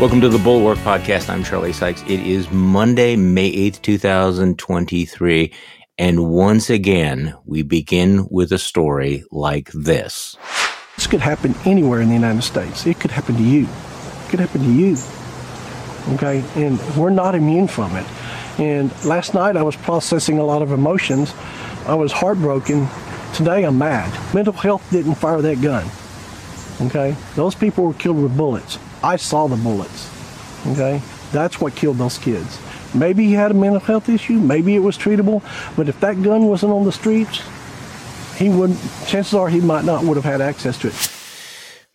Welcome to the Bulwark Podcast. I'm Charlie Sykes. It is Monday, May 8th, 2023. And once again, we begin with a story like this. This could happen anywhere in the United States. It could happen to you. It could happen to you. Okay? And we're not immune from it. And last night I was processing a lot of emotions. I was heartbroken. Today I'm mad. Mental health didn't fire that gun. Okay? Those people were killed with bullets. I saw the bullets. Okay? That's what killed those kids. Maybe he had a mental health issue, maybe it was treatable, but if that gun wasn't on the streets, he wouldn't chances are he might not would have had access to it.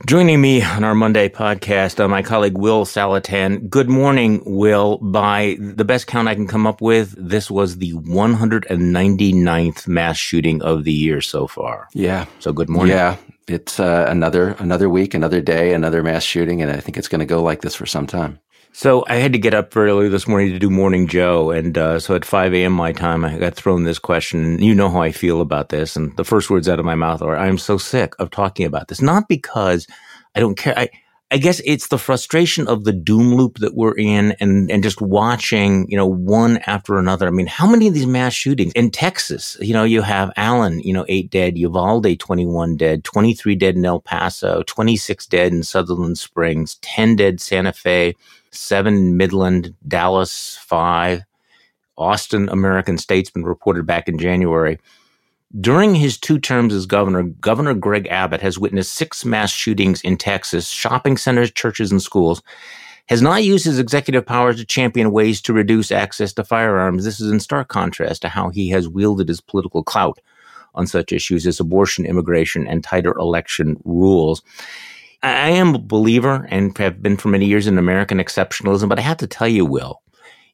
Joining me on our Monday podcast, uh, my colleague Will Saletan. Good morning, Will. By the best count I can come up with, this was the 199th mass shooting of the year so far. Yeah. So good morning. Yeah it's uh, another another week, another day, another mass shooting, and I think it's going to go like this for some time. So I had to get up early this morning to do Morning Joe, and uh, so at 5 a.m. my time, I got thrown this question. You know how I feel about this, and the first words out of my mouth are, "I am so sick of talking about this." Not because I don't care. I I guess it's the frustration of the doom loop that we're in and, and just watching, you know, one after another. I mean, how many of these mass shootings in Texas? You know, you have Allen, you know, eight dead, Uvalde, 21 dead, 23 dead in El Paso, 26 dead in Sutherland Springs, 10 dead Santa Fe, seven Midland, Dallas, five, Austin, American Statesman reported back in January. During his two terms as governor, Governor Greg Abbott has witnessed six mass shootings in Texas, shopping centers, churches, and schools. Has not used his executive powers to champion ways to reduce access to firearms. This is in stark contrast to how he has wielded his political clout on such issues as abortion, immigration, and tighter election rules. I am a believer and have been for many years in American exceptionalism, but I have to tell you, Will,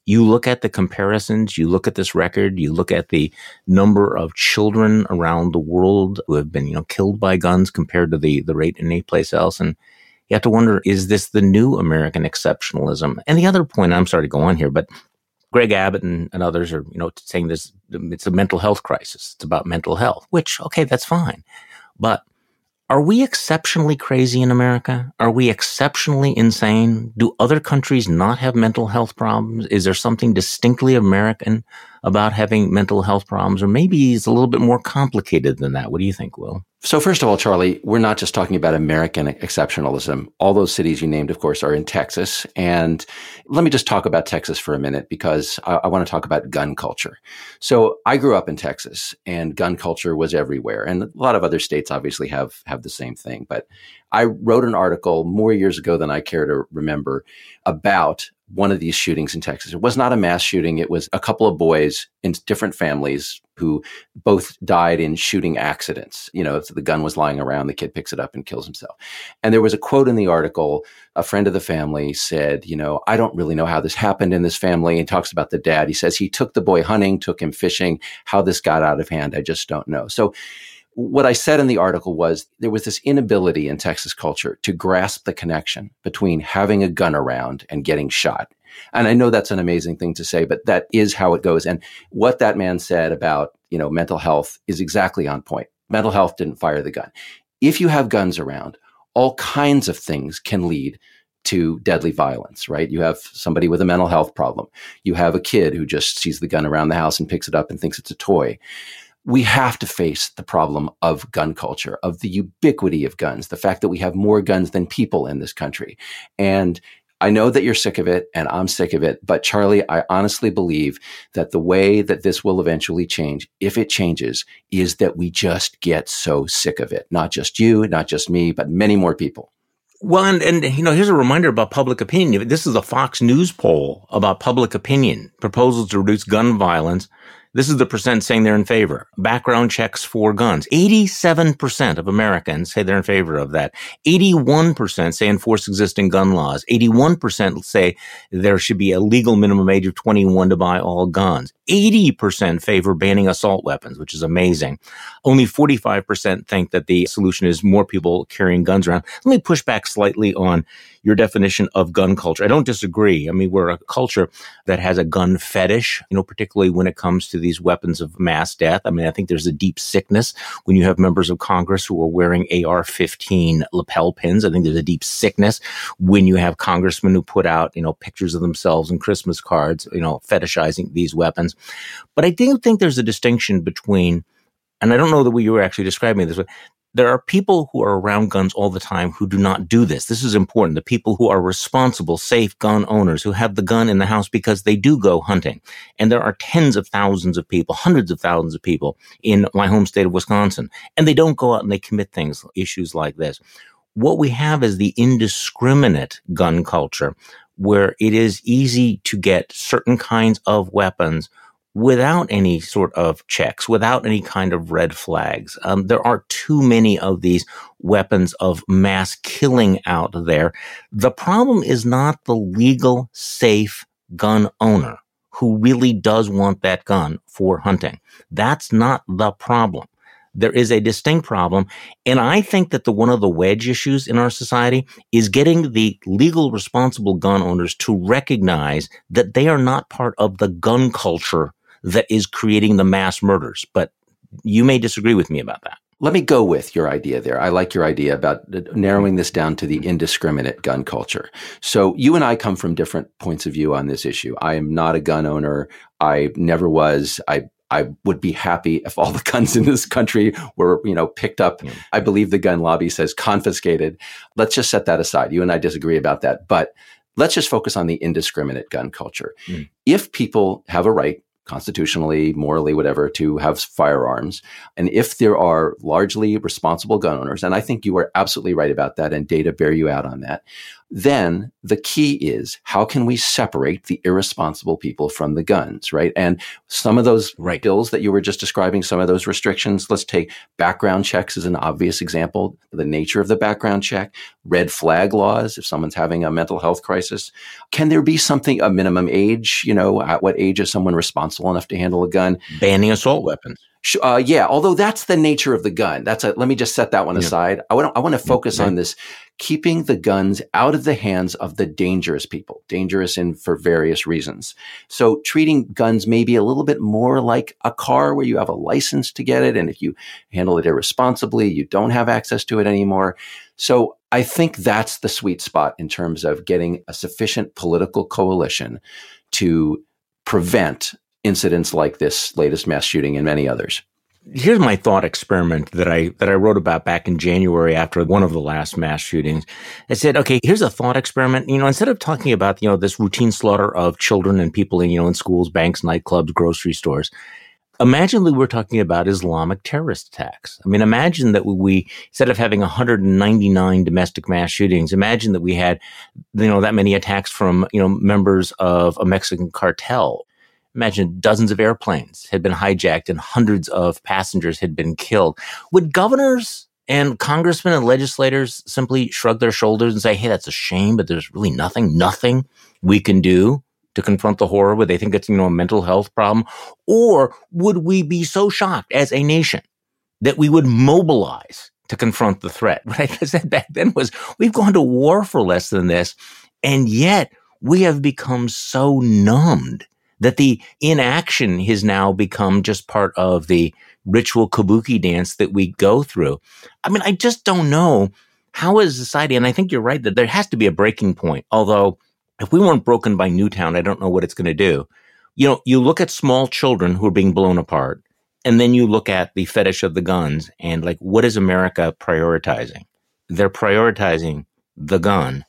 you look at the comparisons, you look at this record, you look at the number of children around the world who have been, you know, killed by guns compared to the, the rate in any place else. And you have to wonder, is this the new American exceptionalism? And the other point, I'm sorry to go on here, but Greg Abbott and, and others are, you know, saying this, it's a mental health crisis. It's about mental health, which, okay, that's fine. But are we exceptionally crazy in America? Are we exceptionally insane? Do other countries not have mental health problems? Is there something distinctly American about having mental health problems? Or maybe it's a little bit more complicated than that. What do you think, Will? So, first of all, Charlie, we're not just talking about American exceptionalism. All those cities you named, of course, are in Texas. And let me just talk about Texas for a minute because I, I, want to talk about gun culture. So, I grew up in Texas and gun culture was everywhere. And a lot of other states obviously have, have the same thing. But I wrote an article more years ago than I care to remember about one of these shootings in Texas. It was not a mass shooting. It was a couple of boys in different families who both died in shooting accidents. You know, the gun was lying around, the kid picks it up and kills himself. And there was a quote in the article. A friend of the family said, You know, I don't really know how this happened in this family. And talks about the dad. He says he took the boy hunting, took him fishing. How this got out of hand, I just don't know. So, what I said in the article was there was this inability in Texas culture to grasp the connection between having a gun around and getting shot. And I know that's an amazing thing to say, but that is how it goes. And what that man said about, you know, mental health is exactly on point. Mental health didn't fire the gun. If you have guns around, all kinds of things can lead to deadly violence, right? You have somebody with a mental health problem. You have a kid who just sees the gun around the house and picks it up and thinks it's a toy we have to face the problem of gun culture, of the ubiquity of guns, the fact that we have more guns than people in this country. And I know that you're sick of it and I'm sick of it, but Charlie, I honestly believe that the way that this will eventually change, if it changes, is that we just get so sick of it. Not just you, not just me, but many more people. Well, and, and, you know, here's a reminder about public opinion. This is a Fox News poll about public opinion, proposals to reduce gun violence this is the percent saying they're in favor. Background checks for guns. 87% of Americans say they're in favor of that. 81% say enforce existing gun laws. 81% say there should be a legal minimum age of 21 to buy all guns. 80% favor banning assault weapons, which is amazing. Only 45% think that the solution is more people carrying guns around. Let me push back slightly on your definition of gun culture. I don't disagree. I mean, we're a culture that has a gun fetish, you know, particularly when it comes to these weapons of mass death. I mean, I think there's a deep sickness when you have members of Congress who are wearing AR-15 lapel pins. I think there's a deep sickness when you have congressmen who put out, you know, pictures of themselves and Christmas cards, you know, fetishizing these weapons. But I do think there's a distinction between and I don't know that we were actually describing this, but there are people who are around guns all the time who do not do this. This is important. The people who are responsible, safe gun owners who have the gun in the house because they do go hunting. And there are tens of thousands of people, hundreds of thousands of people in my home state of Wisconsin. And they don't go out and they commit things, issues like this. What we have is the indiscriminate gun culture where it is easy to get certain kinds of weapons without any sort of checks, without any kind of red flags. Um, there are too many of these weapons of mass killing out there. The problem is not the legal, safe gun owner who really does want that gun for hunting. That's not the problem. There is a distinct problem. And I think that the one of the wedge issues in our society is getting the legal responsible gun owners to recognize that they are not part of the gun culture that is creating the mass murders. But you may disagree with me about that. Let me go with your idea there. I like your idea about narrowing this down to the indiscriminate gun culture. So you and I come from different points of view on this issue. I am not a gun owner. I never was. I I would be happy if all the guns in this country were, you know, picked up. Mm. I believe the gun lobby says confiscated. Let's just set that aside. You and I disagree about that, but let's just focus on the indiscriminate gun culture. Mm. If people have a right constitutionally, morally, whatever, to have firearms. And if there are largely responsible gun owners, and I think you are absolutely right about that, and data bear you out on that, then the key is how can we separate the irresponsible people from the guns, right? And some of those right. bills that you were just describing, some of those restrictions, let's take background checks as an obvious example, the nature of the background check, red flag laws, if someone's having a mental health crisis. Can there be something, a minimum age, you know, at what age is someone responsible enough to handle a gun? Banning assault weapons. Uh, yeah, although that's the nature of the gun. That's a, let me just set that one yeah. aside. I want I want to focus on this keeping the guns out of the hands of the dangerous people, dangerous in for various reasons. So treating guns maybe a little bit more like a car where you have a license to get it. And if you handle it irresponsibly, you don't have access to it anymore. So I think that's the sweet spot in terms of getting a sufficient political coalition to prevent incidents like this latest mass shooting and many others here's my thought experiment that I that I wrote about back in January after one of the last mass shootings. I said, okay, here's a thought experiment. You know, instead of talking about you know this routine slaughter of children and people in you know in schools, banks, nightclubs, grocery stores, imagine that we're talking about Islamic terrorist attacks. I mean, imagine that we instead of having 199 domestic mass shootings, imagine that we had you know that many attacks from you know members of a Mexican cartel Imagine dozens of airplanes had been hijacked and hundreds of passengers had been killed. Would governors and congressmen and legislators simply shrug their shoulders and say, hey, that's a shame, but there's really nothing, nothing we can do to confront the horror where they think it's, you know, a mental health problem? Or would we be so shocked as a nation that we would mobilize to confront the threat? What I said back then was, we've gone to war for less than this. And yet we have become so numbed that the inaction has now become just part of the ritual kabuki dance that we go through. I mean, I just don't know how is society, and I think you're right that there has to be a breaking point. Although, if we weren't broken by Newtown, I don't know what it's going to do. You know, you look at small children who are being blown apart, and then you look at the fetish of the guns, and like, what is America prioritizing? They're prioritizing the gun,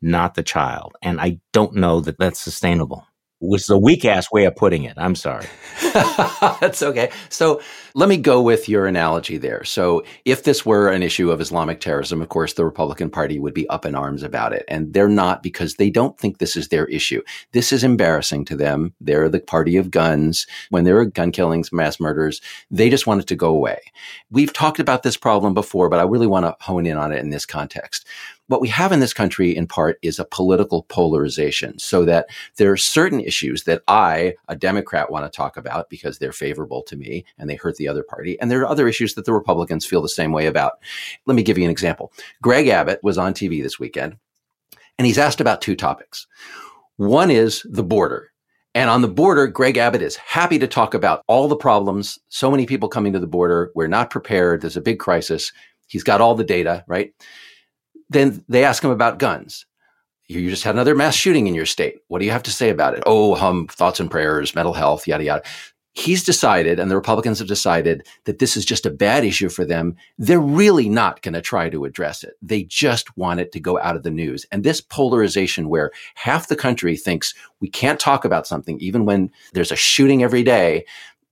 not the child. And I don't know that that's sustainable is a weak ass way of putting it. I'm sorry. That's okay. So let me go with your analogy there. So if this were an issue of Islamic terrorism, of course, the Republican Party would be up in arms about it. And they're not because they don't think this is their issue. This is embarrassing to them. They're the party of guns. When there are gun killings, mass murders, they just want it to go away. We've talked about this problem before, but I really want to hone in on it in this context what we have in this country in part is a political polarization so that there are certain issues that I, a Democrat, want to talk about because they're favorable to me and they hurt the other party. And there are other issues that the Republicans feel the same way about. Let me give you an example. Greg Abbott was on TV this weekend and he's asked about two topics. One is the border And on the border, Greg Abbott is happy to talk about all the problems. So many people coming to the border. We're not prepared. There's a big crisis. He's got all the data, right? Then they ask him about guns. You just had another mass shooting in your state. What do you have to say about it? Oh, hum, thoughts and prayers, mental health, yada, yada he's decided, and the Republicans have decided that this is just a bad issue for them. They're really not going to try to address it. They just want it to go out of the news. And this polarization where half the country thinks we can't talk about something, even when there's a shooting every day,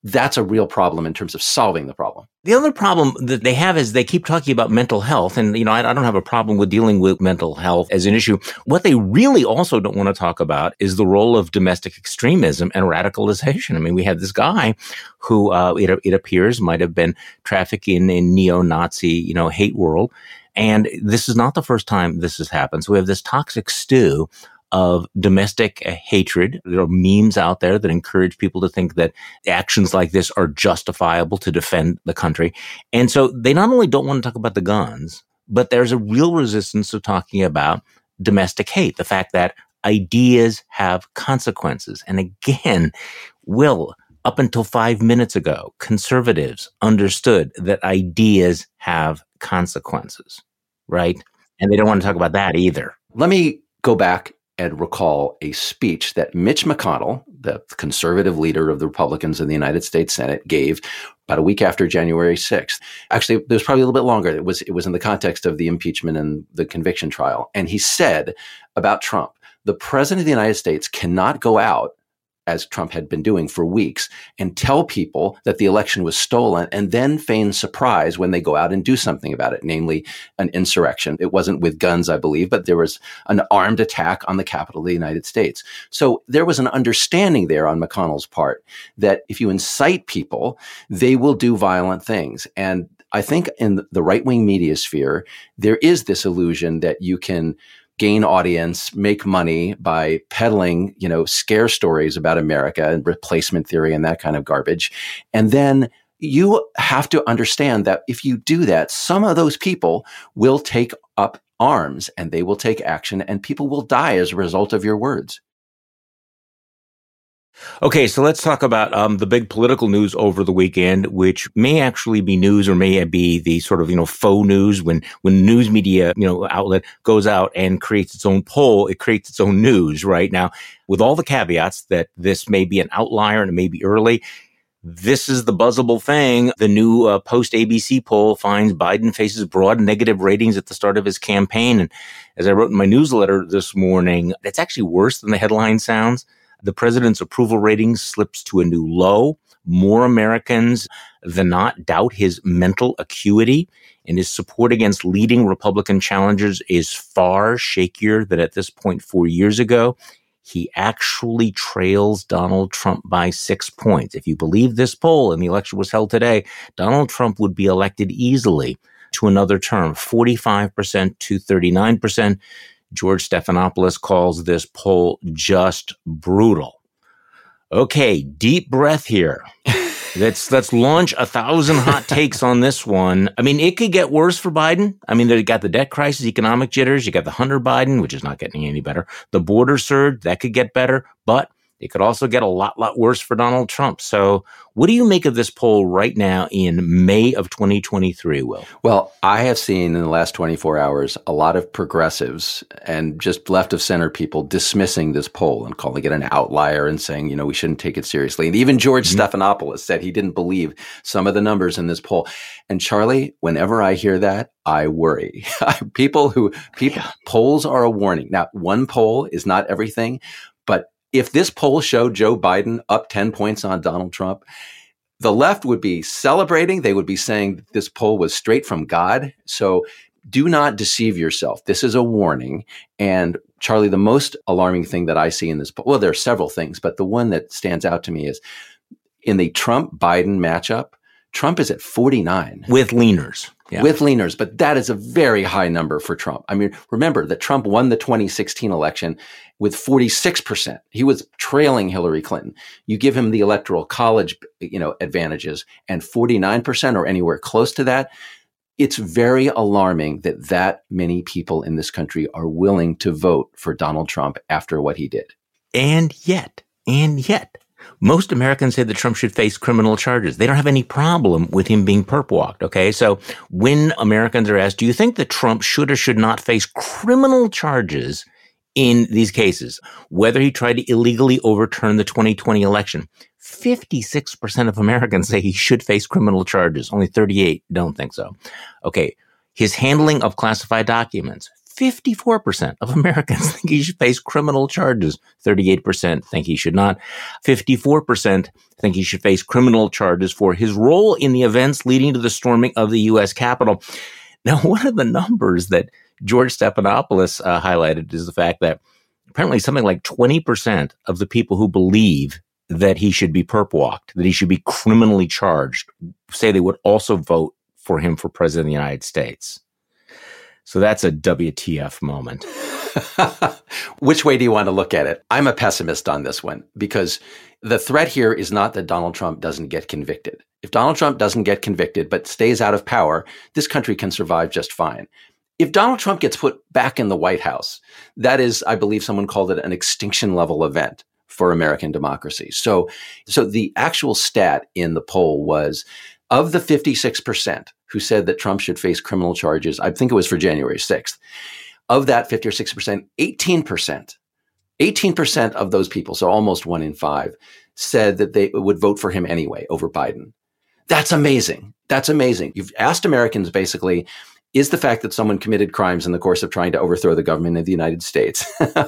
that's a real problem in terms of solving the problem. The other problem that they have is they keep talking about mental health. And, you know, I, I, don't have a problem with dealing with mental health as an issue. What they really also don't want to talk about is the role of domestic extremism and radicalization. I mean, we had this guy who, uh, it, it appears might have been trafficking in neo-Nazi, you know, hate world. And this is not the first time this has happened. So we have this toxic stew of domestic hatred. There are memes out there that encourage people to think that actions like this are justifiable to defend the country. And so they not only don't want to talk about the guns, but there's a real resistance to talking about domestic hate, the fact that ideas have consequences. And again, Will, up until five minutes ago, conservatives understood that ideas have consequences, right? And they don't want to talk about that either. Let me go back and recall a speech that Mitch McConnell, the conservative leader of the Republicans in the United States Senate, gave about a week after January 6th. Actually, it was probably a little bit longer. It was it was in the context of the impeachment and the conviction trial. And he said about Trump, the president of the United States cannot go out as Trump had been doing for weeks, and tell people that the election was stolen and then feign surprise when they go out and do something about it, namely an insurrection. It wasn't with guns, I believe, but there was an armed attack on the Capitol of the United States. So there was an understanding there on McConnell's part that if you incite people, they will do violent things. And I think in the right wing media sphere, there is this illusion that you can gain audience, make money by peddling, you know, scare stories about America and replacement theory and that kind of garbage. And then you have to understand that if you do that, some of those people will take up arms and they will take action and people will die as a result of your words. Okay, so let's talk about um, the big political news over the weekend, which may actually be news or may be the sort of you know faux news. When when news media you know outlet goes out and creates its own poll, it creates its own news. Right now, with all the caveats that this may be an outlier and it may be early. This is the buzzable thing. The new uh, post ABC poll finds Biden faces broad negative ratings at the start of his campaign. And as I wrote in my newsletter this morning, it's actually worse than the headline sounds the president's approval rating slips to a new low. More Americans than not doubt his mental acuity and his support against leading Republican challengers is far shakier than at this point four years ago. He actually trails Donald Trump by six points. If you believe this poll and the election was held today, Donald Trump would be elected easily to another term, 45% to 39%. George Stephanopoulos calls this poll just brutal. Okay, deep breath here. let's let's launch a thousand hot takes on this one. I mean, it could get worse for Biden. I mean, they got the debt crisis, economic jitters. You got the Hunter Biden, which is not getting any better. The border surge that could get better, but it could also get a lot, lot worse for Donald Trump. So, what do you make of this poll right now in May of 2023, Will? Well, I have seen in the last 24 hours a lot of progressives and just left of center people dismissing this poll and calling it an outlier and saying, you know, we shouldn't take it seriously. And even George mm-hmm. Stephanopoulos said he didn't believe some of the numbers in this poll. And Charlie, whenever I hear that, I worry. people who people yeah. polls are a warning. Now, one poll is not everything, but if this poll showed Joe Biden up 10 points on Donald Trump, the left would be celebrating. They would be saying this poll was straight from God. So do not deceive yourself. This is a warning. And Charlie, the most alarming thing that I see in this poll, well, there are several things, but the one that stands out to me is in the Trump Biden matchup, Trump is at 49 with leaners. Yeah. With leaners, but that is a very high number for Trump. I mean, remember that Trump won the 2016 election with 46%. He was trailing Hillary Clinton. You give him the electoral college, you know, advantages and 49% or anywhere close to that. It's very alarming that that many people in this country are willing to vote for Donald Trump after what he did. And yet, And yet, most Americans say that Trump should face criminal charges. They don't have any problem with him being perp walked. Okay. So when Americans are asked, do you think that Trump should or should not face criminal charges in these cases, whether he tried to illegally overturn the 2020 election? 56% of Americans say he should face criminal charges. Only 38 don't think so. Okay. His handling of classified documents, 54% of Americans think he should face criminal charges. 38% think he should not. 54% think he should face criminal charges for his role in the events leading to the storming of the U.S. Capitol. Now, one of the numbers that George Stephanopoulos uh, highlighted is the fact that apparently something like 20% of the people who believe that he should be perp walked, that he should be criminally charged, say they would also vote for him for president of the United States. So that's a WTF moment. Which way do you want to look at it? I'm a pessimist on this one because the threat here is not that Donald Trump doesn't get convicted. If Donald Trump doesn't get convicted but stays out of power, this country can survive just fine. If Donald Trump gets put back in the White House, that is, I believe someone called it an extinction level event for American democracy. So, so the actual stat in the poll was of the 56% who said that Trump should face criminal charges, I think it was for January 6th, of that 50 or 60%, 18%, 18% of those people, so almost one in five, said that they would vote for him anyway over Biden. That's amazing. That's amazing. You've asked Americans basically, is the fact that someone committed crimes in the course of trying to overthrow the government of the United States,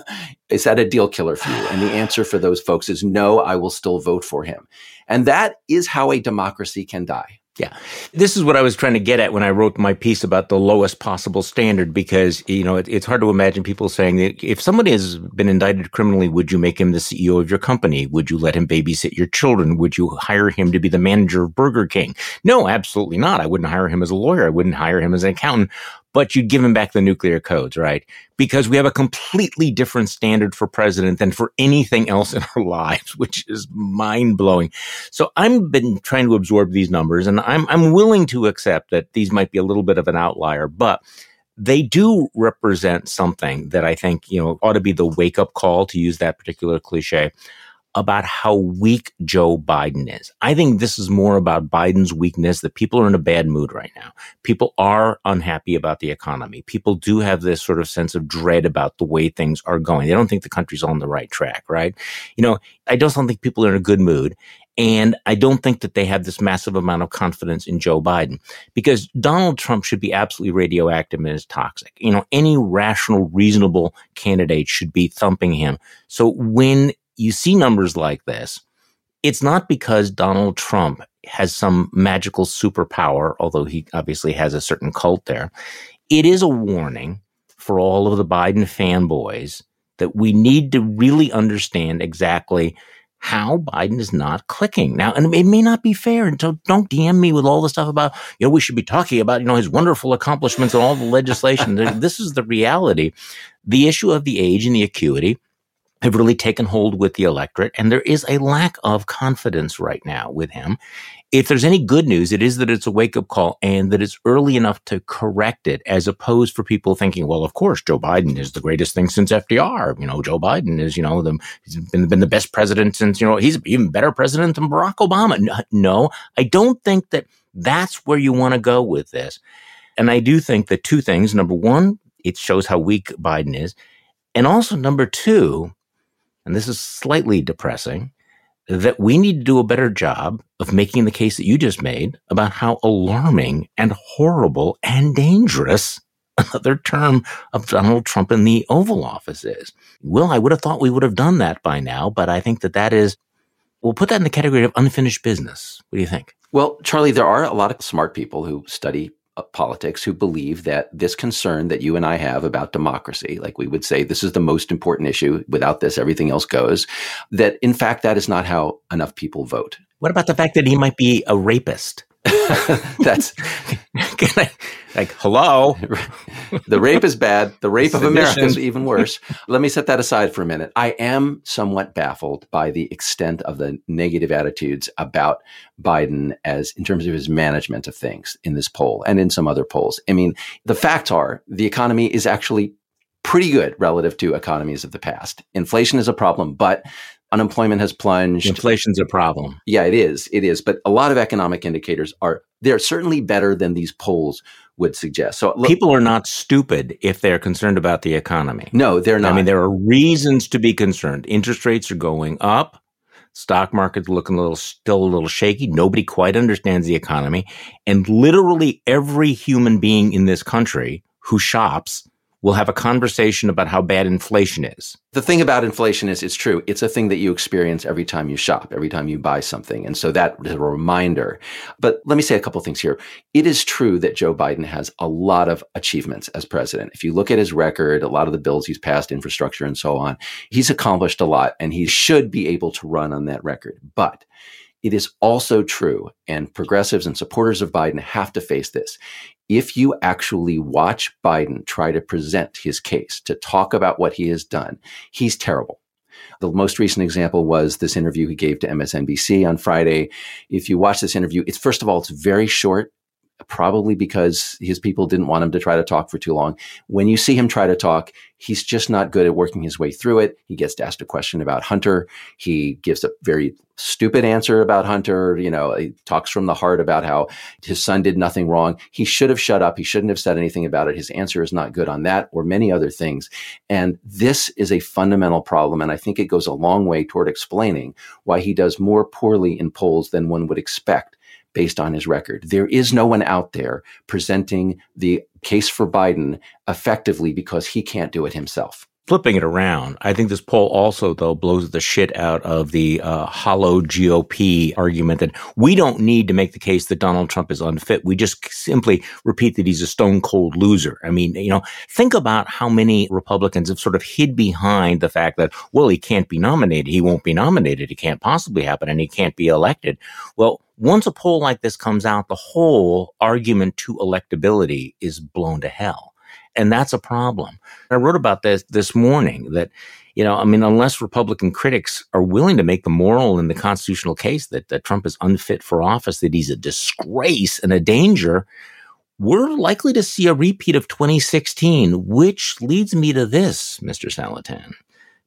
is that a deal killer for you? And the answer for those folks is no, I will still vote for him. And that is how a democracy can die. Yeah. This is what I was trying to get at when I wrote my piece about the lowest possible standard, because, you know, it, it's hard to imagine people saying that if somebody has been indicted criminally, would you make him the CEO of your company? Would you let him babysit your children? Would you hire him to be the manager of Burger King? No, absolutely not. I wouldn't hire him as a lawyer. I wouldn't hire him as an accountant but you'd give him back the nuclear codes, right? Because we have a completely different standard for president than for anything else in our lives, which is mind blowing. So I've been trying to absorb these numbers and I'm, I'm willing to accept that these might be a little bit of an outlier, but they do represent something that I think, you know, ought to be the wake up call to use that particular cliche about how weak Joe Biden is. I think this is more about Biden's weakness that people are in a bad mood right now. People are unhappy about the economy. People do have this sort of sense of dread about the way things are going. They don't think the country's on the right track, right? You know, I just don't think people are in a good mood. And I don't think that they have this massive amount of confidence in Joe Biden because Donald Trump should be absolutely radioactive and is toxic. You know, any rational, reasonable candidate should be thumping him. So when you see numbers like this, it's not because Donald Trump has some magical superpower, although he obviously has a certain cult there. It is a warning for all of the Biden fanboys that we need to really understand exactly how Biden is not clicking. Now, and it may not be fair. And so don't DM me with all the stuff about, you know, we should be talking about, you know, his wonderful accomplishments and all the legislation. this is the reality. The issue of the age and the acuity have really taken hold with the electorate. And there is a lack of confidence right now with him. If there's any good news, it is that it's a wake up call and that it's early enough to correct it as opposed for people thinking, well, of course, Joe Biden is the greatest thing since FDR. You know, Joe Biden is, you know, the, he's been, been the best president since, you know, he's even better president than Barack Obama. No, I don't think that that's where you want to go with this. And I do think that two things. Number one, it shows how weak Biden is. And also number two, and this is slightly depressing, that we need to do a better job of making the case that you just made about how alarming and horrible and dangerous another term of Donald Trump in the Oval Office is. Well, I would have thought we would have done that by now, but I think that that is, we'll put that in the category of unfinished business. What do you think? Well, Charlie, there are a lot of smart people who study Uh, politics who believe that this concern that you and I have about democracy, like we would say, this is the most important issue. Without this, everything else goes. That in fact, that is not how enough people vote. What about the fact that he might be a rapist? That's I, like hello. the rape is bad. The rape of Americans even worse. Let me set that aside for a minute. I am somewhat baffled by the extent of the negative attitudes about Biden as in terms of his management of things in this poll and in some other polls. I mean, the facts are the economy is actually pretty good relative to economies of the past. Inflation is a problem, but unemployment has plunged. Inflation's a problem. Yeah, it is. It is. But a lot of economic indicators are they're certainly better than these polls would suggest. So look, people are not stupid if they're concerned about the economy. No, they're not. I mean, there are reasons to be concerned. Interest rates are going up. Stock market's looking a little, still a little shaky. Nobody quite understands the economy. And literally every human being in this country who shops we'll have a conversation about how bad inflation is. The thing about inflation is it's true. It's a thing that you experience every time you shop, every time you buy something. And so that is a reminder. But let me say a couple things here. It is true that Joe Biden has a lot of achievements as president. If you look at his record, a lot of the bills he's passed, infrastructure and so on, he's accomplished a lot and he should be able to run on that record. But it is also true, and progressives and supporters of Biden have to face this if you actually watch Biden try to present his case, to talk about what he has done, he's terrible. The most recent example was this interview he gave to MSNBC on Friday. If you watch this interview, it's first of all, it's very short probably because his people didn't want him to try to talk for too long. When you see him try to talk, he's just not good at working his way through it. He gets asked a question about Hunter. He gives a very stupid answer about Hunter. You know, he talks from the heart about how his son did nothing wrong. He should have shut up. He shouldn't have said anything about it. His answer is not good on that or many other things. And this is a fundamental problem. And I think it goes a long way toward explaining why he does more poorly in polls than one would expect based on his record. There is no one out there presenting the case for Biden effectively because he can't do it himself flipping it around, I think this poll also, though, blows the shit out of the uh, hollow GOP argument that we don't need to make the case that Donald Trump is unfit. We just simply repeat that he's a stone cold loser. I mean, you know, think about how many Republicans have sort of hid behind the fact that, well, he can't be nominated. He won't be nominated. It can't possibly happen and he can't be elected. Well, once a poll like this comes out, the whole argument to electability is blown to hell. And that's a problem. I wrote about this this morning that, you know, I mean, unless Republican critics are willing to make the moral and the constitutional case that, that Trump is unfit for office, that he's a disgrace and a danger, we're likely to see a repeat of 2016, which leads me to this, Mr. Saletan,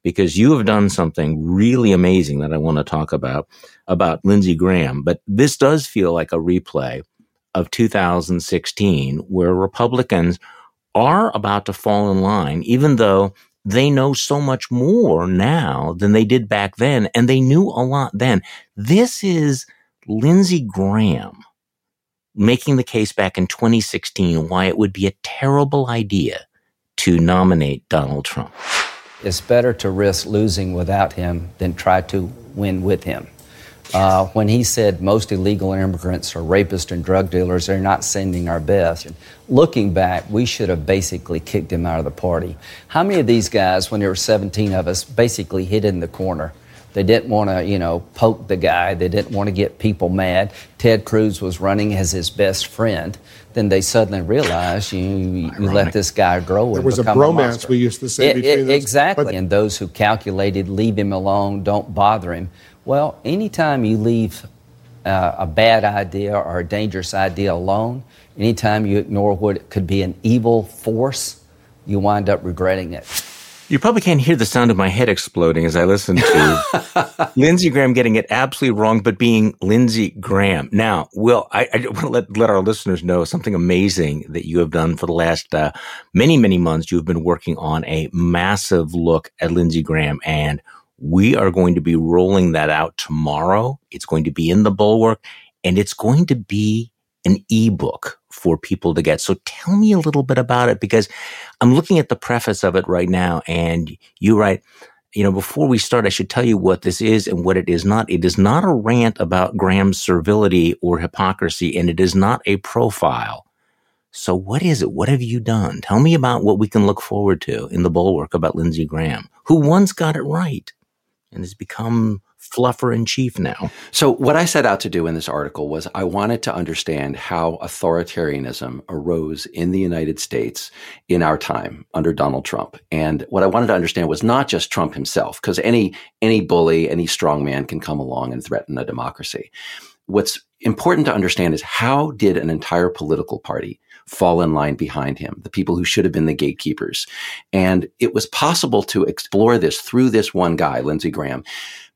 because you have done something really amazing that I want to talk about, about Lindsey Graham. But this does feel like a replay of 2016, where Republicans are about to fall in line, even though they know so much more now than they did back then, and they knew a lot then. This is Lindsey Graham making the case back in 2016 why it would be a terrible idea to nominate Donald Trump. It's better to risk losing without him than try to win with him. Uh, when he said most illegal immigrants are rapists and drug dealers, they're not sending our best. Looking back, we should have basically kicked him out of the party. How many of these guys, when there were 17 of us, basically hid in the corner? They didn't want to, you know, poke the guy. They didn't want to get people mad. Ted Cruz was running as his best friend. Then they suddenly realized you, you let this guy grow. There was a bromance a we used to say it, it, Exactly. But, and those who calculated, leave him alone, don't bother him. Well, anytime you leave uh, a bad idea or a dangerous idea alone, anytime you ignore what could be an evil force, you wind up regretting it. You probably can't hear the sound of my head exploding as I listen to Lindsey Graham getting it absolutely wrong, but being Lindsey Graham. Now, Will, I, I want to let, let our listeners know something amazing that you have done for the last uh, many, many months. You've been working on a massive look at Lindsey Graham and we are going to be rolling that out tomorrow. It's going to be in the bulwark and it's going to be an ebook for people to get. So tell me a little bit about it because I'm looking at the preface of it right now and you write, you know, before we start, I should tell you what this is and what it is not. It is not a rant about Graham's servility or hypocrisy, and it is not a profile. So what is it? What have you done? Tell me about what we can look forward to in the bulwark about Lindsey Graham, who once got it right and has become fluffer in chief now. So, what I set out to do in this article was I wanted to understand how authoritarianism arose in the United States in our time under Donald Trump. And what I wanted to understand was not just Trump himself, because any any bully, any strong man can come along and threaten a democracy. What's important to understand is how did an entire political party fall in line behind him, the people who should have been the gatekeepers. And it was possible to explore this through this one guy, Lindsey Graham,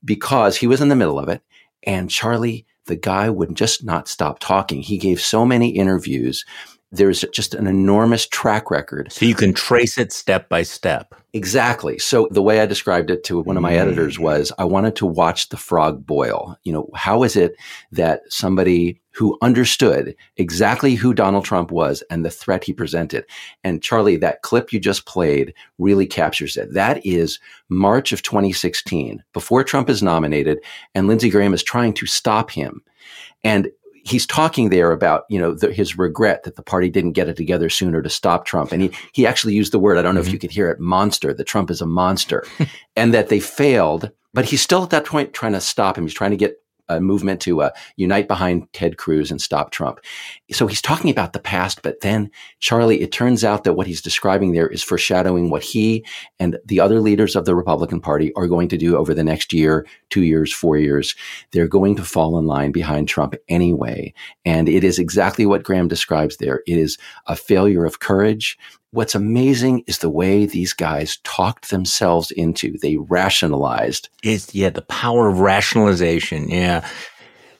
because he was in the middle of it. And Charlie, the guy would just not stop talking. He gave so many interviews there's just an enormous track record. So you can trace it step by step. Exactly. So the way I described it to one of my mm. editors was I wanted to watch the frog boil. You know, how is it that somebody who understood exactly who Donald Trump was and the threat he presented. And Charlie, that clip you just played really captures it. That is March of 2016, before Trump is nominated, and Lindsey Graham is trying to stop him. And he's talking there about you know the, his regret that the party didn't get it together sooner to stop Trump, and he he actually used the word I don't know mm-hmm. if you could hear it monster that Trump is a monster, and that they failed. But he's still at that point trying to stop him. He's trying to get a movement to uh, unite behind Ted Cruz and stop Trump. So he's talking about the past, but then Charlie, it turns out that what he's describing there is foreshadowing what he and the other leaders of the Republican Party are going to do over the next year, two years, four years. They're going to fall in line behind Trump anyway. And it is exactly what Graham describes there. It is a failure of courage what's amazing is the way these guys talked themselves into. They rationalized. It's yeah, the power of rationalization. Yeah.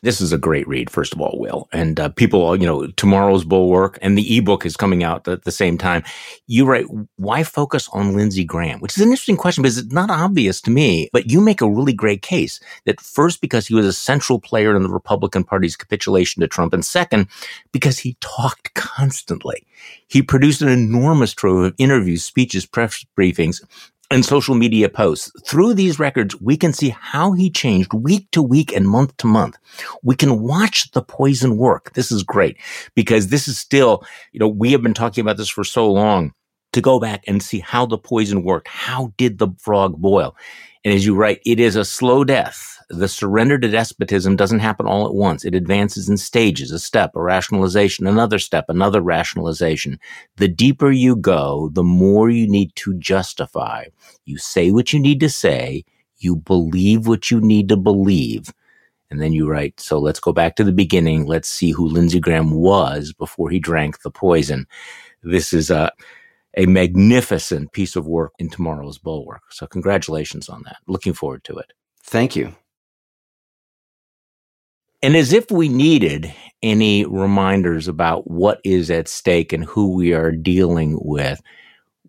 This is a great read, first of all, Will. And uh, people, you know, tomorrow's bulwark and the ebook is coming out at the same time. You write, why focus on Lindsey Graham? Which is an interesting question because it's not obvious to me, but you make a really great case that first, because he was a central player in the Republican Party's capitulation to Trump, and second, because he talked constantly. He produced an enormous trove of interviews, speeches, press briefings, and social media posts. Through these records, we can see how he changed week to week and month to month. We can watch the poison work. This is great because this is still, you know, we have been talking about this for so long to go back and see how the poison worked. How did the frog boil? And as you write, it is a slow death the surrender to despotism doesn't happen all at once. It advances in stages, a step, a rationalization, another step, another rationalization. The deeper you go, the more you need to justify. You say what you need to say. You believe what you need to believe. And then you write, so let's go back to the beginning. Let's see who Lindsey Graham was before he drank the poison. This is a, a magnificent piece of work in tomorrow's bulwark. So congratulations on that. Looking forward to it. Thank you. And as if we needed any reminders about what is at stake and who we are dealing with,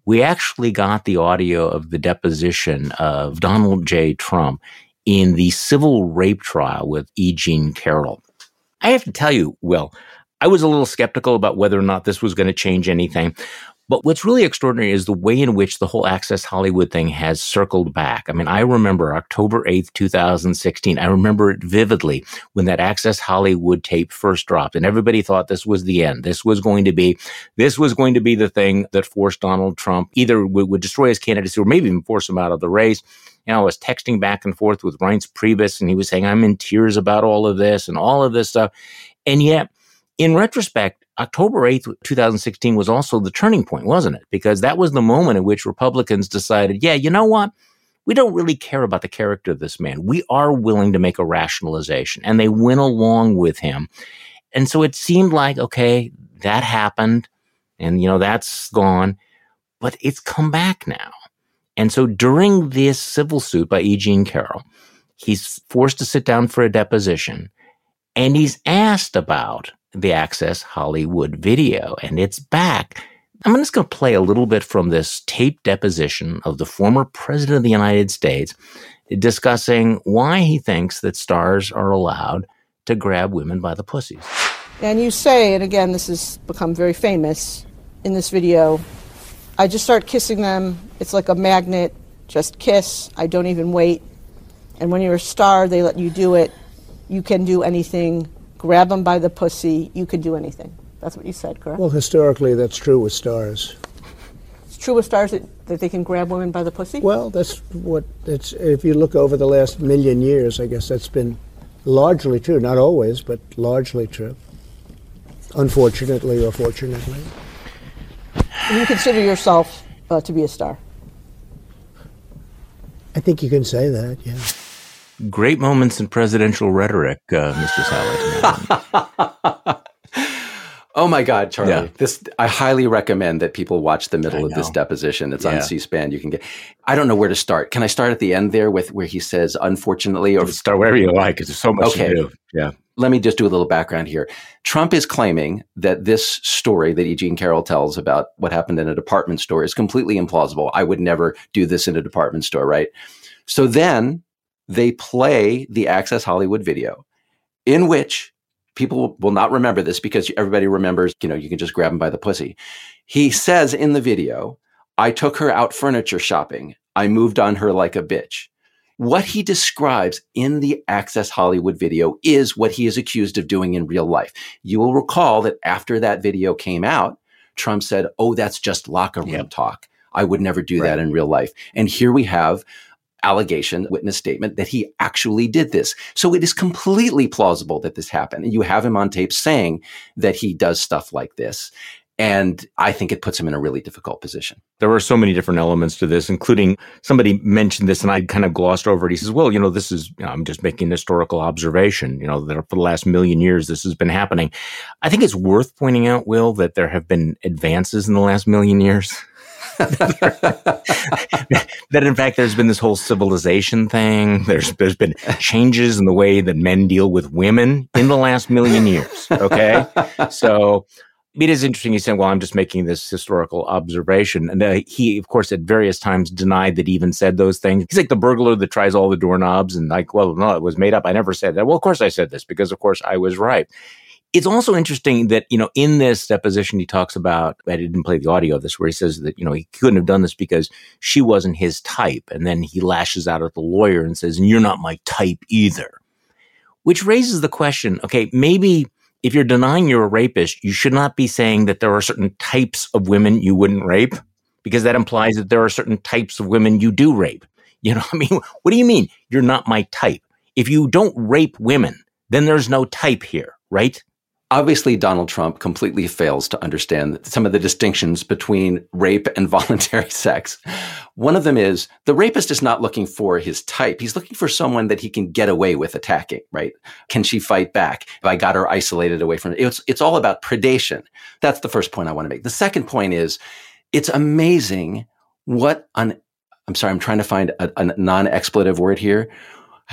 we actually got the audio of the deposition of Donald J. Trump in the civil rape trial with E. Jean Carroll. I have to tell you, Will, I was a little skeptical about whether or not this was going to change anything. But what's really extraordinary is the way in which the whole Access Hollywood thing has circled back. I mean, I remember October 8th, 2016. I remember it vividly when that Access Hollywood tape first dropped and everybody thought this was the end. This was going to be, this was going to be the thing that forced Donald Trump either would, would destroy his candidacy or maybe even force him out of the race. You know, I was texting back and forth with Reince Priebus and he was saying, I'm in tears about all of this and all of this stuff. And yet, in retrospect, October 8th, 2016 was also the turning point, wasn't it? Because that was the moment in which Republicans decided, yeah, you know what? We don't really care about the character of this man. We are willing to make a rationalization. And they went along with him. And so it seemed like, okay, that happened and, you know, that's gone, but it's come back now. And so during this civil suit by E. Jean Carroll, he's forced to sit down for a deposition and he's asked about the Access Hollywood video, and it's back. I'm just going to play a little bit from this tape deposition of the former president of the United States discussing why he thinks that stars are allowed to grab women by the pussies. And you say, and again, this has become very famous in this video I just start kissing them. It's like a magnet. Just kiss. I don't even wait. And when you're a star, they let you do it. You can do anything grab them by the pussy, you can do anything. That's what you said, correct? Well, historically, that's true with stars. It's true with stars that, that they can grab women by the pussy? Well, that's what it's. If you look over the last million years, I guess that's been largely true. Not always, but largely true. Unfortunately or fortunately. You consider yourself uh, to be a star? I think you can say that, yeah. Great moments in presidential rhetoric, uh, Mr. Salad. oh my God, Charlie! Yeah. This I highly recommend that people watch the middle of this deposition. It's yeah. on C-SPAN. You can get. I don't know where to start. Can I start at the end there with where he says, "Unfortunately," or start wherever you like? Because there's so much okay. to do. Yeah. Let me just do a little background here. Trump is claiming that this story that E. Jean Carroll tells about what happened in a department store is completely implausible. I would never do this in a department store, right? So then they play the Access Hollywood video in which people will not remember this because everybody remembers, you know, you can just grab him by the pussy. He says in the video, I took her out furniture shopping. I moved on her like a bitch. What he describes in the Access Hollywood video is what he is accused of doing in real life. You will recall that after that video came out, Trump said, Oh, that's just locker room talk. I would never do right. that in real life. And here we have allegation, witness statement that he actually did this. So it is completely plausible that this happened. And you have him on tape saying that he does stuff like this. And I think it puts him in a really difficult position. There are so many different elements to this, including somebody mentioned this and I kind of glossed over it. He says, well, you know, this is, you know, I'm just making an historical observation, you know, that for the last million years, this has been happening. I think it's worth pointing out, Will, that there have been advances in the last million years. that in fact there's been this whole civilization thing. There's there's been changes in the way that men deal with women in the last million years. Okay, so it is interesting. He's saying, "Well, I'm just making this historical observation," and uh, he, of course, at various times denied that he even said those things. He's like the burglar that tries all the doorknobs, and like, well, no, it was made up. I never said that. Well, of course, I said this because, of course, I was right. It's also interesting that, you know, in this deposition, he talks about, I didn't play the audio of this, where he says that, you know, he couldn't have done this because she wasn't his type. And then he lashes out at the lawyer and says, and you're not my type either. Which raises the question, okay, maybe if you're denying you're a rapist, you should not be saying that there are certain types of women you wouldn't rape, because that implies that there are certain types of women you do rape. You know, I mean, what do you mean? You're not my type. If you don't rape women, then there's no type here, right? Obviously, Donald Trump completely fails to understand some of the distinctions between rape and voluntary sex. One of them is the rapist is not looking for his type. He's looking for someone that he can get away with attacking, right? Can she fight back? If I got her isolated away from it, it's, it's all about predation. That's the first point I want to make. The second point is it's amazing what an, I'm sorry, I'm trying to find a, a non expletive word here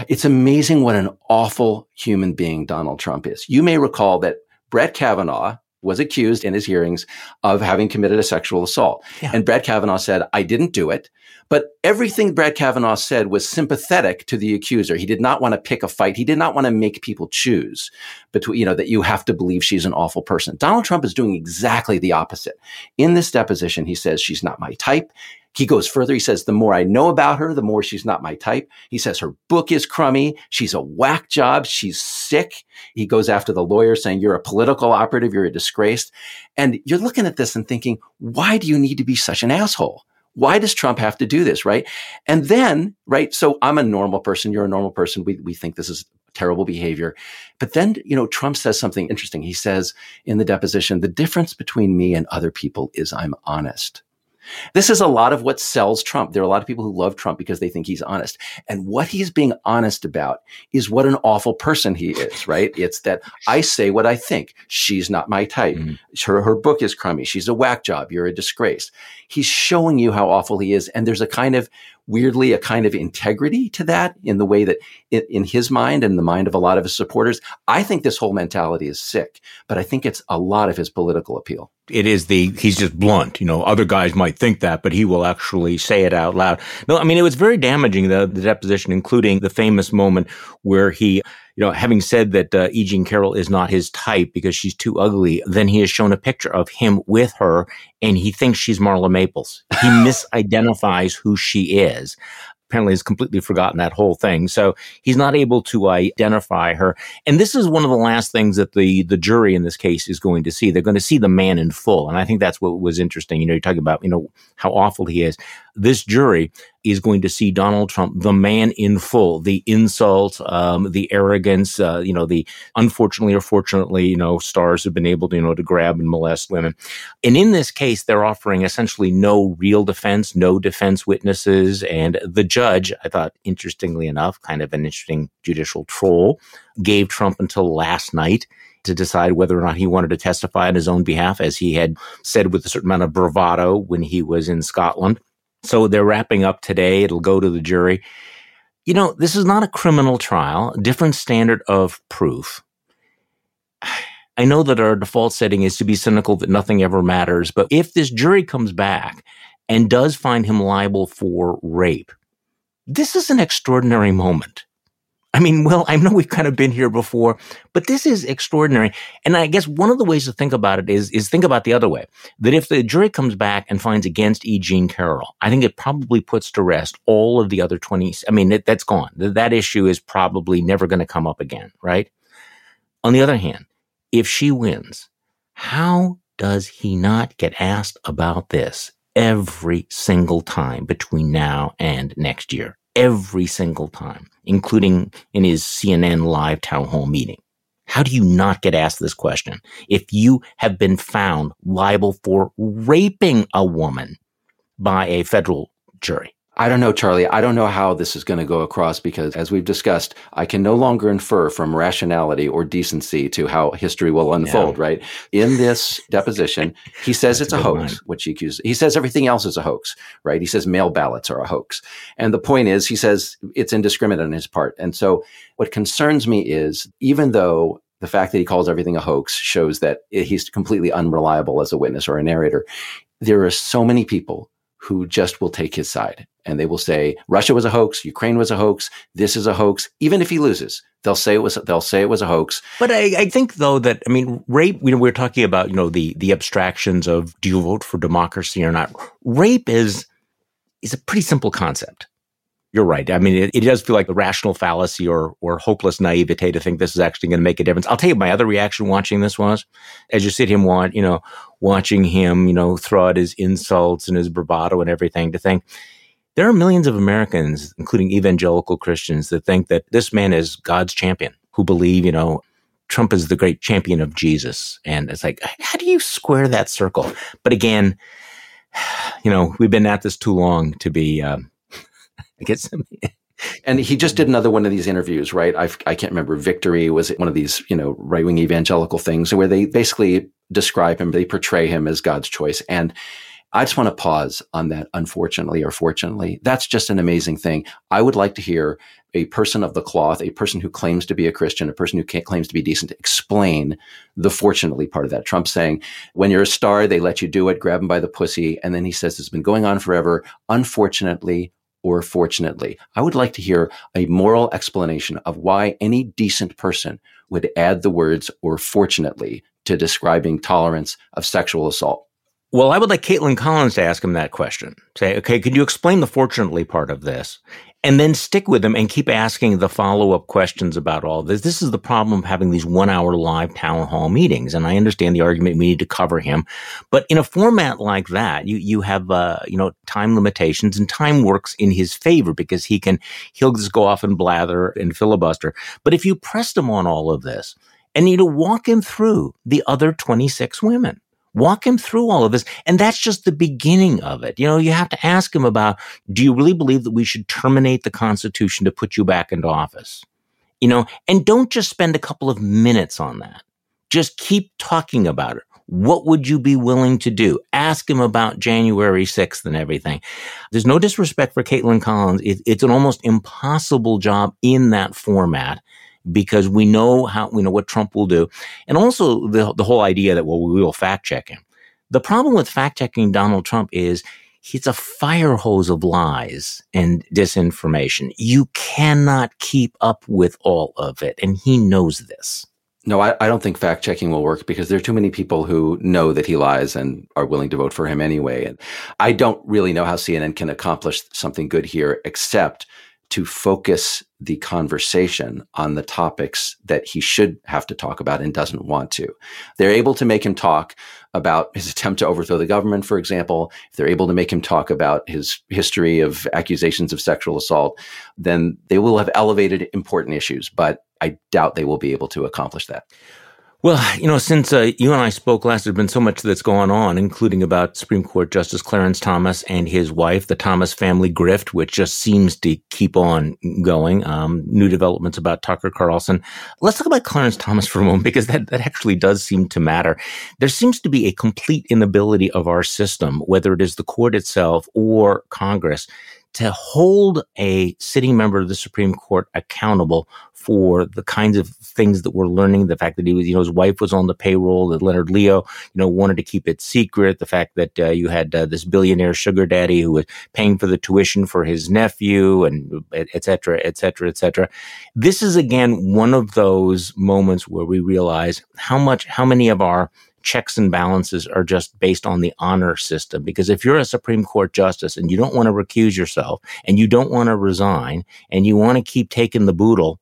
it's amazing what an awful human being Donald Trump is. You may recall that Brett Kavanaugh was accused in his hearings of having committed a sexual assault. Yeah. And Brett Kavanaugh said, I didn't do it. But everything Brett Kavanaugh said was sympathetic to the accuser. He did not want to pick a fight. He did not want to make people choose between, you know, that you have to believe she's an awful person. Donald Trump is doing exactly the opposite. In this deposition, he says she's not my type. He goes further. He says, the more I know about her, the more she's not my type. He says her book is crummy. She's a whack job. She's sick. He goes after the lawyer saying, you're a political operative. You're a disgrace. And you're looking at this and thinking, why do you need to be such an asshole? Why does Trump have to do this? Right. And then, right. So I'm a normal person. You're a normal person. We, we think this is terrible behavior. But then, you know, Trump says something interesting. He says in the deposition, the difference between me and other people is I'm honest. This is a lot of what sells Trump. There are a lot of people who love Trump because they think he's honest. And what he's being honest about is what an awful person he is, right? It's that I say what I think. She's not my type. Mm-hmm. Her, her book is crummy. She's a whack job. You're a disgrace. He's showing you how awful he is. And there's a kind of weirdly a kind of integrity to that in the way that in, in his mind and the mind of a lot of his supporters. I think this whole mentality is sick, but I think it's a lot of his political appeal it is the he's just blunt. You know, other guys might think that, but he will actually say it out loud. No, I mean it was very damaging the, the deposition, including the famous moment where he, you know, having said that uh, E. Jean Carroll is not his type because she's too ugly, then he has shown a picture of him with her, and he thinks she's Marla Maples. He misidentifies who she is apparently has completely forgotten that whole thing. So he's not able to identify her. And this is one of the last things that the, the jury in this case is going to see. They're going to see the man in full. And I think that's what was interesting. You know, you're talking about, you know, how awful he is. This jury is going to see Donald Trump, the man in full, the insult, um, the arrogance, uh, you know, the unfortunately or fortunately, you know, stars have been able to, you know, to grab and molest women. And in this case, they're offering essentially no real defense, no defense witnesses. And the judge, I thought, interestingly enough, kind of an interesting judicial troll, gave Trump until last night to decide whether or not he wanted to testify on his own behalf, as he had said with a certain amount of bravado when he was in Scotland. So they're wrapping up today. It'll go to the jury. You know, this is not a criminal trial, different standard of proof. I know that our default setting is to be cynical that nothing ever matters, but if this jury comes back and does find him liable for rape, this is an extraordinary moment. I mean, well, I know we've kind of been here before, but this is extraordinary. And I guess one of the ways to think about it is, is think about the other way. That if the jury comes back and finds against E. Jean Carroll, I think it probably puts to rest all of the other 20. I mean, it, that's gone. That issue is probably never going to come up again, right? On the other hand, if she wins, how does he not get asked about this every single time between now and next year? every single time, including in his CNN live town hall meeting. How do you not get asked this question if you have been found liable for raping a woman by a federal jury? I don't know, Charlie. I don't know how this is going to go across because, as we've discussed, I can no longer infer from rationality or decency to how history will unfold, yeah. right? In this deposition, he says it's a, a hoax, line. which he accuses. He says everything else is a hoax, right? He says mail ballots are a hoax. And the point is, he says it's indiscriminate on his part. And so what concerns me is even though the fact that he calls everything a hoax shows that he's completely unreliable as a witness or a narrator, there are so many people who just will take his side and they will say Russia was a hoax, Ukraine was a hoax, this is a hoax. Even if he loses, they'll say it was they'll say it was a hoax. But I, I think though that I mean rape. You know, we're talking about you know the the abstractions of do you vote for democracy or not. Rape is is a pretty simple concept. You're right. I mean, it, it does feel like a rational fallacy or or hopeless naivete to think this is actually going to make a difference. I'll tell you, my other reaction watching this was, as you sit him want, you know, watching him, you know, throw out his insults and his bravado and everything, to think there are millions of Americans, including evangelical Christians, that think that this man is God's champion, who believe, you know, Trump is the great champion of Jesus. And it's like, how do you square that circle? But again, you know, we've been at this too long to be. Um, I guess. And he just did another one of these interviews, right? I've, I can not remember. Victory was one of these, you know, right wing evangelical things where they basically describe him, they portray him as God's choice. And I just want to pause on that, unfortunately or fortunately. That's just an amazing thing. I would like to hear a person of the cloth, a person who claims to be a Christian, a person who claims to be decent, explain the fortunately part of that. Trump saying, when you're a star, they let you do it, grab him by the pussy. And then he says, it's been going on forever. Unfortunately, or fortunately. I would like to hear a moral explanation of why any decent person would add the words or fortunately to describing tolerance of sexual assault. Well, I would like Kaitlan Collins to ask him that question. Say, okay, could you explain the fortunately part of this? And then stick with them and keep asking the follow up questions about all this. This is the problem of having these one hour live town hall meetings. And I understand the argument we need to cover him, but in a format like that, you, you have, uh, you know, time limitations and time works in his favor because he can, he'll just go off and blather and filibuster. But if you pressed him on all of this and you know, walk him through the other 26 women, Walk him through all of this. And that's just the beginning of it. You know, you have to ask him about, do you really believe that we should terminate the Constitution to put you back into office? You know, and don't just spend a couple of minutes on that. Just keep talking about it. What would you be willing to do? Ask him about January 6th and everything. There's no disrespect for Kaitlan Collins. It, it's an almost impossible job in that format because we know how we know what Trump will do, and also the the whole idea that well we will fact check him. The problem with fact checking Donald Trump is he's a fire hose of lies and disinformation. You cannot keep up with all of it, and he knows this. No, I, I don't think fact checking will work because there are too many people who know that he lies and are willing to vote for him anyway. And I don't really know how CNN can accomplish something good here except to focus the conversation on the topics that he should have to talk about and doesn't want to. They're able to make him talk about his attempt to overthrow the government, for example. If they're able to make him talk about his history of accusations of sexual assault, then they will have elevated important issues, but I doubt they will be able to accomplish that. Well, you know, since uh, you and I spoke last, there's been so much that's gone on, including about Supreme Court Justice Clarence Thomas and his wife, the Thomas family grift, which just seems to keep on going. Um, new developments about Tucker Carlson. Let's talk about Clarence Thomas for a moment, because that, that actually does seem to matter. There seems to be a complete inability of our system, whether it is the court itself or Congress, to hold a sitting member of the Supreme Court accountable for the kinds of things that we're learning. The fact that he was, you know, his wife was on the payroll, that Leonard Leo, you know, wanted to keep it secret. The fact that uh, you had uh, this billionaire sugar daddy who was paying for the tuition for his nephew and et cetera, et cetera, et cetera. This is again one of those moments where we realize how much, how many of our checks and balances are just based on the honor system. Because if you're a Supreme Court justice and you don't want to recuse yourself and you don't want to resign and you want to keep taking the boodle,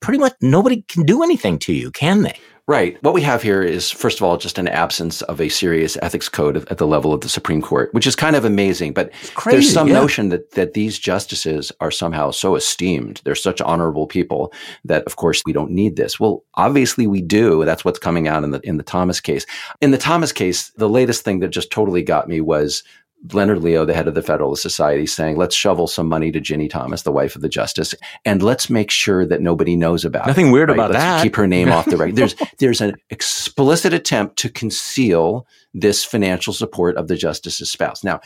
pretty much nobody can do anything to you, can they? Right. What we have here is, first of all, just an absence of a serious ethics code at the level of the Supreme Court, which is kind of amazing. But crazy, there's some yeah. notion that, that these justices are somehow so esteemed. They're such honorable people that, of course, we don't need this. Well, obviously we do. That's what's coming out in the, in the Thomas case. In the Thomas case, the latest thing that just totally got me was Leonard Leo, the head of the Federalist Society, saying, let's shovel some money to Ginny Thomas, the wife of the justice, and let's make sure that nobody knows about Nothing it. Nothing weird right? about let's that. Keep her name off the record. There's, there's an explicit attempt to conceal this financial support of the justice's spouse. Now,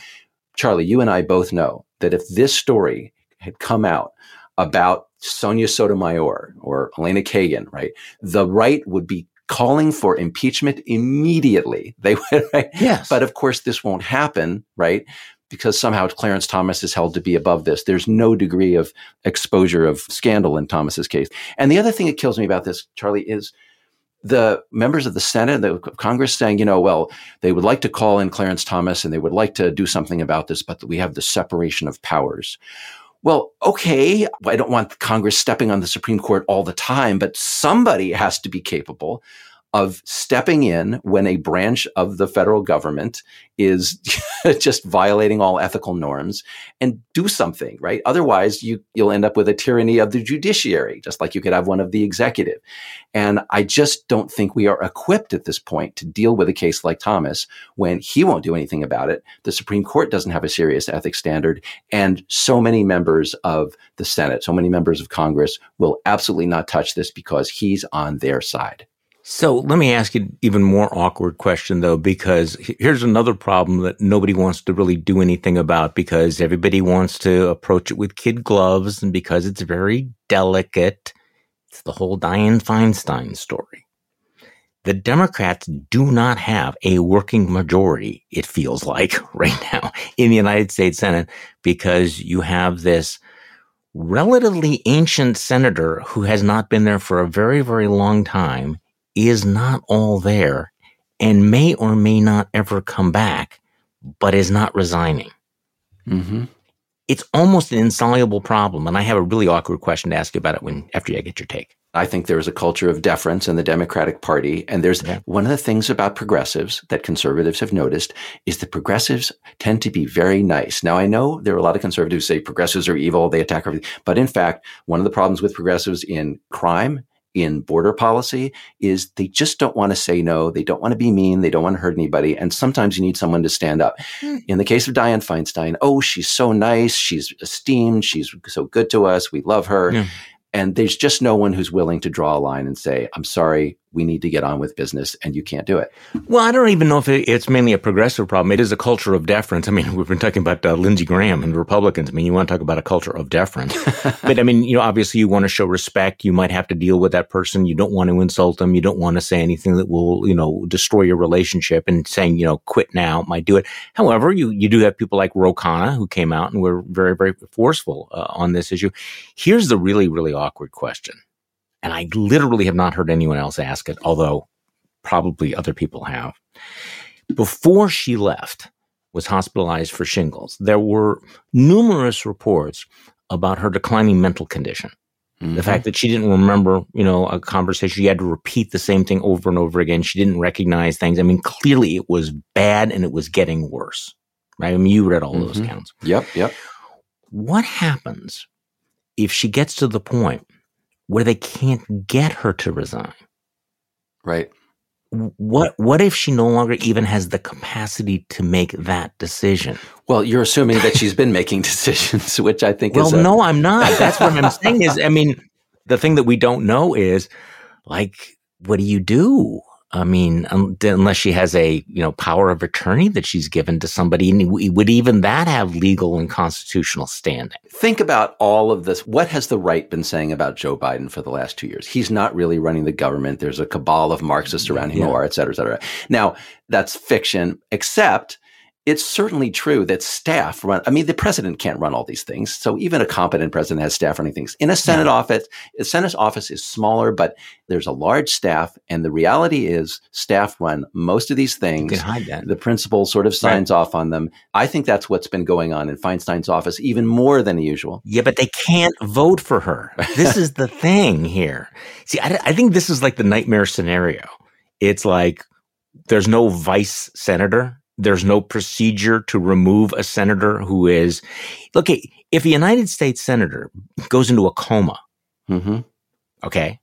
Charlie, you and I both know that if this story had come out about Sonia Sotomayor or Elena Kagan, right, the right would be calling for impeachment immediately. They would, right? Yes. But of course, this won't happen, right? Because somehow Clarence Thomas is held to be above this. There's no degree of exposure of scandal in Thomas's case. And the other thing that kills me about this, Charlie, is the members of the Senate, the Congress saying, you know, well, they would like to call in Clarence Thomas and they would like to do something about this, but we have the separation of powers. Well, okay, I don't want Congress stepping on the Supreme Court all the time, but somebody has to be capable of stepping in when a branch of the federal government is just violating all ethical norms and do something, right? Otherwise, you, you'll end up with a tyranny of the judiciary, just like you could have one of the executive. And I just don't think we are equipped at this point to deal with a case like Thomas when he won't do anything about it. The Supreme Court doesn't have a serious ethics standard. And so many members of the Senate, so many members of Congress will absolutely not touch this because he's on their side. So let me ask you even more awkward question though, because here's another problem that nobody wants to really do anything about because everybody wants to approach it with kid gloves and because it's very delicate. It's the whole Dianne Feinstein story. The Democrats do not have a working majority, it feels like right now in the United States Senate because you have this relatively ancient senator who has not been there for a very, very long time is not all there and may or may not ever come back, but is not resigning. Mm-hmm. It's almost an insoluble problem. And I have a really awkward question to ask you about it when after I get your take. I think there is a culture of deference in the Democratic Party. And there's yeah. one of the things about progressives that conservatives have noticed is that progressives tend to be very nice. Now, I know there are a lot of conservatives who say progressives are evil, they attack everything. But in fact, one of the problems with progressives in crime in border policy is they just don't want to say no. They don't want to be mean. They don't want to hurt anybody. And sometimes you need someone to stand up. Mm. In the case of Dianne Feinstein, oh, she's so nice. She's esteemed. She's so good to us. We love her. Yeah. And there's just no one who's willing to draw a line and say, I'm sorry, we need to get on with business and you can't do it. Well, I don't even know if it's mainly a progressive problem. It is a culture of deference. I mean, we've been talking about uh, Lindsey Graham and Republicans. I mean, you want to talk about a culture of deference. but I mean, you know, obviously you want to show respect. You might have to deal with that person. You don't want to insult them. You don't want to say anything that will, you know, destroy your relationship and saying, you know, quit now might do it. However, you, you do have people like Ro Khanna who came out and were very, very forceful uh, on this issue. Here's the really, really awkward question and I literally have not heard anyone else ask it, although probably other people have. Before she left, was hospitalized for shingles. There were numerous reports about her declining mental condition. Mm-hmm. The fact that she didn't remember, you know, a conversation, she had to repeat the same thing over and over again. She didn't recognize things. I mean, clearly it was bad and it was getting worse. Right? I mean, you read all mm-hmm. those counts. Yep, yep. What happens if she gets to the point where they can't get her to resign? Right what what if she no longer even has the capacity to make that decision? Well, you're assuming that she's been making decisions, which I think well, is. Well, no, I'm not. That's what I'm saying is, I mean, the thing that we don't know is, like, what do you do? I mean, unless she has a you know power of attorney that she's given to somebody, would even that have legal and constitutional standing? Think about all of this. What has the right been saying about Joe Biden for the last two years? He's not really running the government. There's a cabal of Marxists mm-hmm. around him, yeah. et cetera, et cetera. Now that's fiction, except it's certainly true that staff run. I mean, the president can't run all these things. So even a competent president has staff running things. In a Senate yeah. office, a Senate office is smaller, but there's a large staff. And the reality is staff run most of these things. You can hide that. The principal sort of signs right. off on them. I think that's what's been going on in Feinstein's office, even more than usual. Yeah, but they can't vote for her. This is the thing here. See, I, I think this is like the nightmare scenario. It's like there's no vice senator there's no procedure to remove a senator who is, look, if a United States senator goes into a coma, mm-hmm. okay,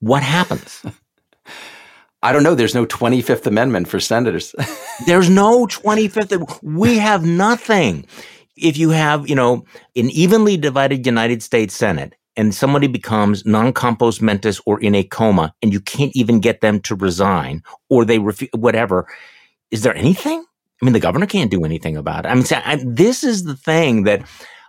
what happens? I don't know. There's no 25th Amendment for senators. There's no 25th. We have nothing. If you have, you know, an evenly divided United States Senate and somebody becomes non compos mentis or in a coma and you can't even get them to resign or they refuse, whatever, is there anything? I mean, the governor can't do anything about it. I mean, I, this is the thing that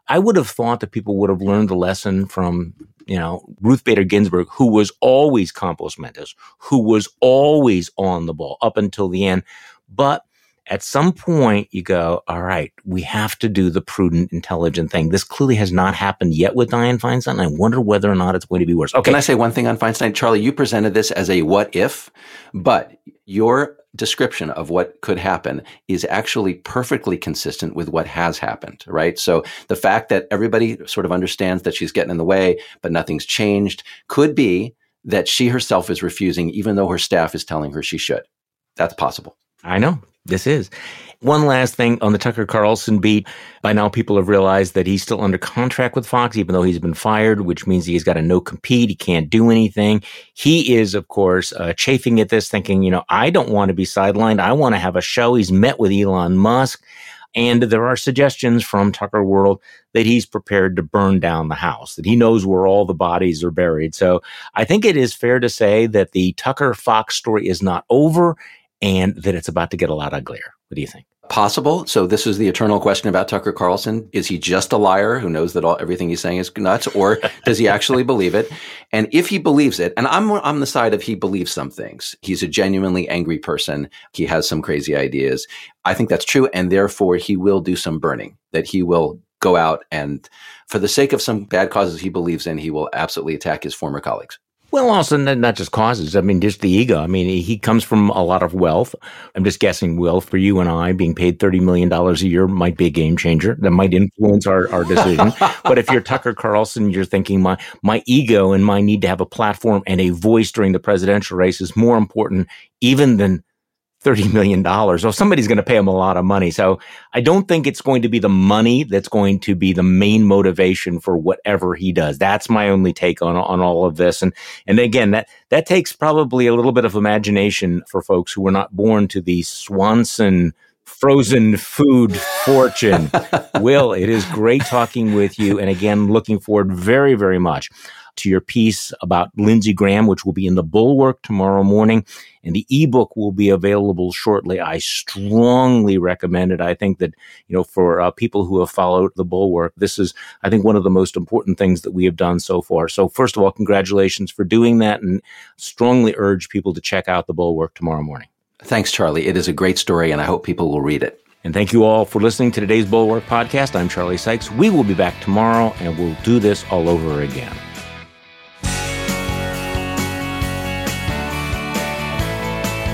I would have thought that people would have learned the lesson from, you know, Ruth Bader Ginsburg, who was always compos mentis, who was always on the ball up until the end. But at some point you go, all right, we have to do the prudent, intelligent thing. This clearly has not happened yet with Dianne Feinstein. I wonder whether or not it's going to be worse. Okay. Can I say one thing on Feinstein? Charlie, you presented this as a what if, but your description of what could happen is actually perfectly consistent with what has happened, right? So the fact that everybody sort of understands that she's getting in the way, but nothing's changed could be that she herself is refusing, even though her staff is telling her she should. That's possible. I know. This is. One last thing on the Tucker Carlson beat. By now, people have realized that he's still under contract with Fox, even though he's been fired, which means he's got a no compete. He can't do anything. He is, of course, uh, chafing at this, thinking, you know, I don't want to be sidelined. I want to have a show. He's met with Elon Musk. And there are suggestions from Tucker World that he's prepared to burn down the house, that he knows where all the bodies are buried. So I think it is fair to say that the Tucker Fox story is not over and that it's about to get a lot uglier. What do you think? Possible. So this is the eternal question about Tucker Carlson. Is he just a liar who knows that all, everything he's saying is nuts or does he actually believe it? And if he believes it, and I'm on the side of he believes some things. He's a genuinely angry person. He has some crazy ideas. I think that's true. And therefore he will do some burning, that he will go out and for the sake of some bad causes he believes in, he will absolutely attack his former colleagues. Well, also not just causes. I mean, just the ego. I mean, he comes from a lot of wealth. I'm just guessing, Will, for you and I, being paid $30 million a year might be a game changer. That might influence our, our decision. but if you're Tucker Carlson, you're thinking my, my ego and my need to have a platform and a voice during the presidential race is more important even than $30 million. So somebody's going to pay him a lot of money. So I don't think it's going to be the money that's going to be the main motivation for whatever he does. That's my only take on, on all of this. And, and again, that, that takes probably a little bit of imagination for folks who were not born to the Swanson frozen food fortune. Will, it is great talking with you. And again, looking forward very, very much to your piece about Lindsey Graham, which will be in the Bulwark tomorrow morning. And the ebook will be available shortly. I strongly recommend it. I think that, you know, for uh, people who have followed the Bulwark, this is, I think, one of the most important things that we have done so far. So, first of all, congratulations for doing that and strongly urge people to check out the Bulwark tomorrow morning. Thanks, Charlie. It is a great story, and I hope people will read it. And thank you all for listening to today's Bulwark podcast. I'm Charlie Sykes. We will be back tomorrow, and we'll do this all over again.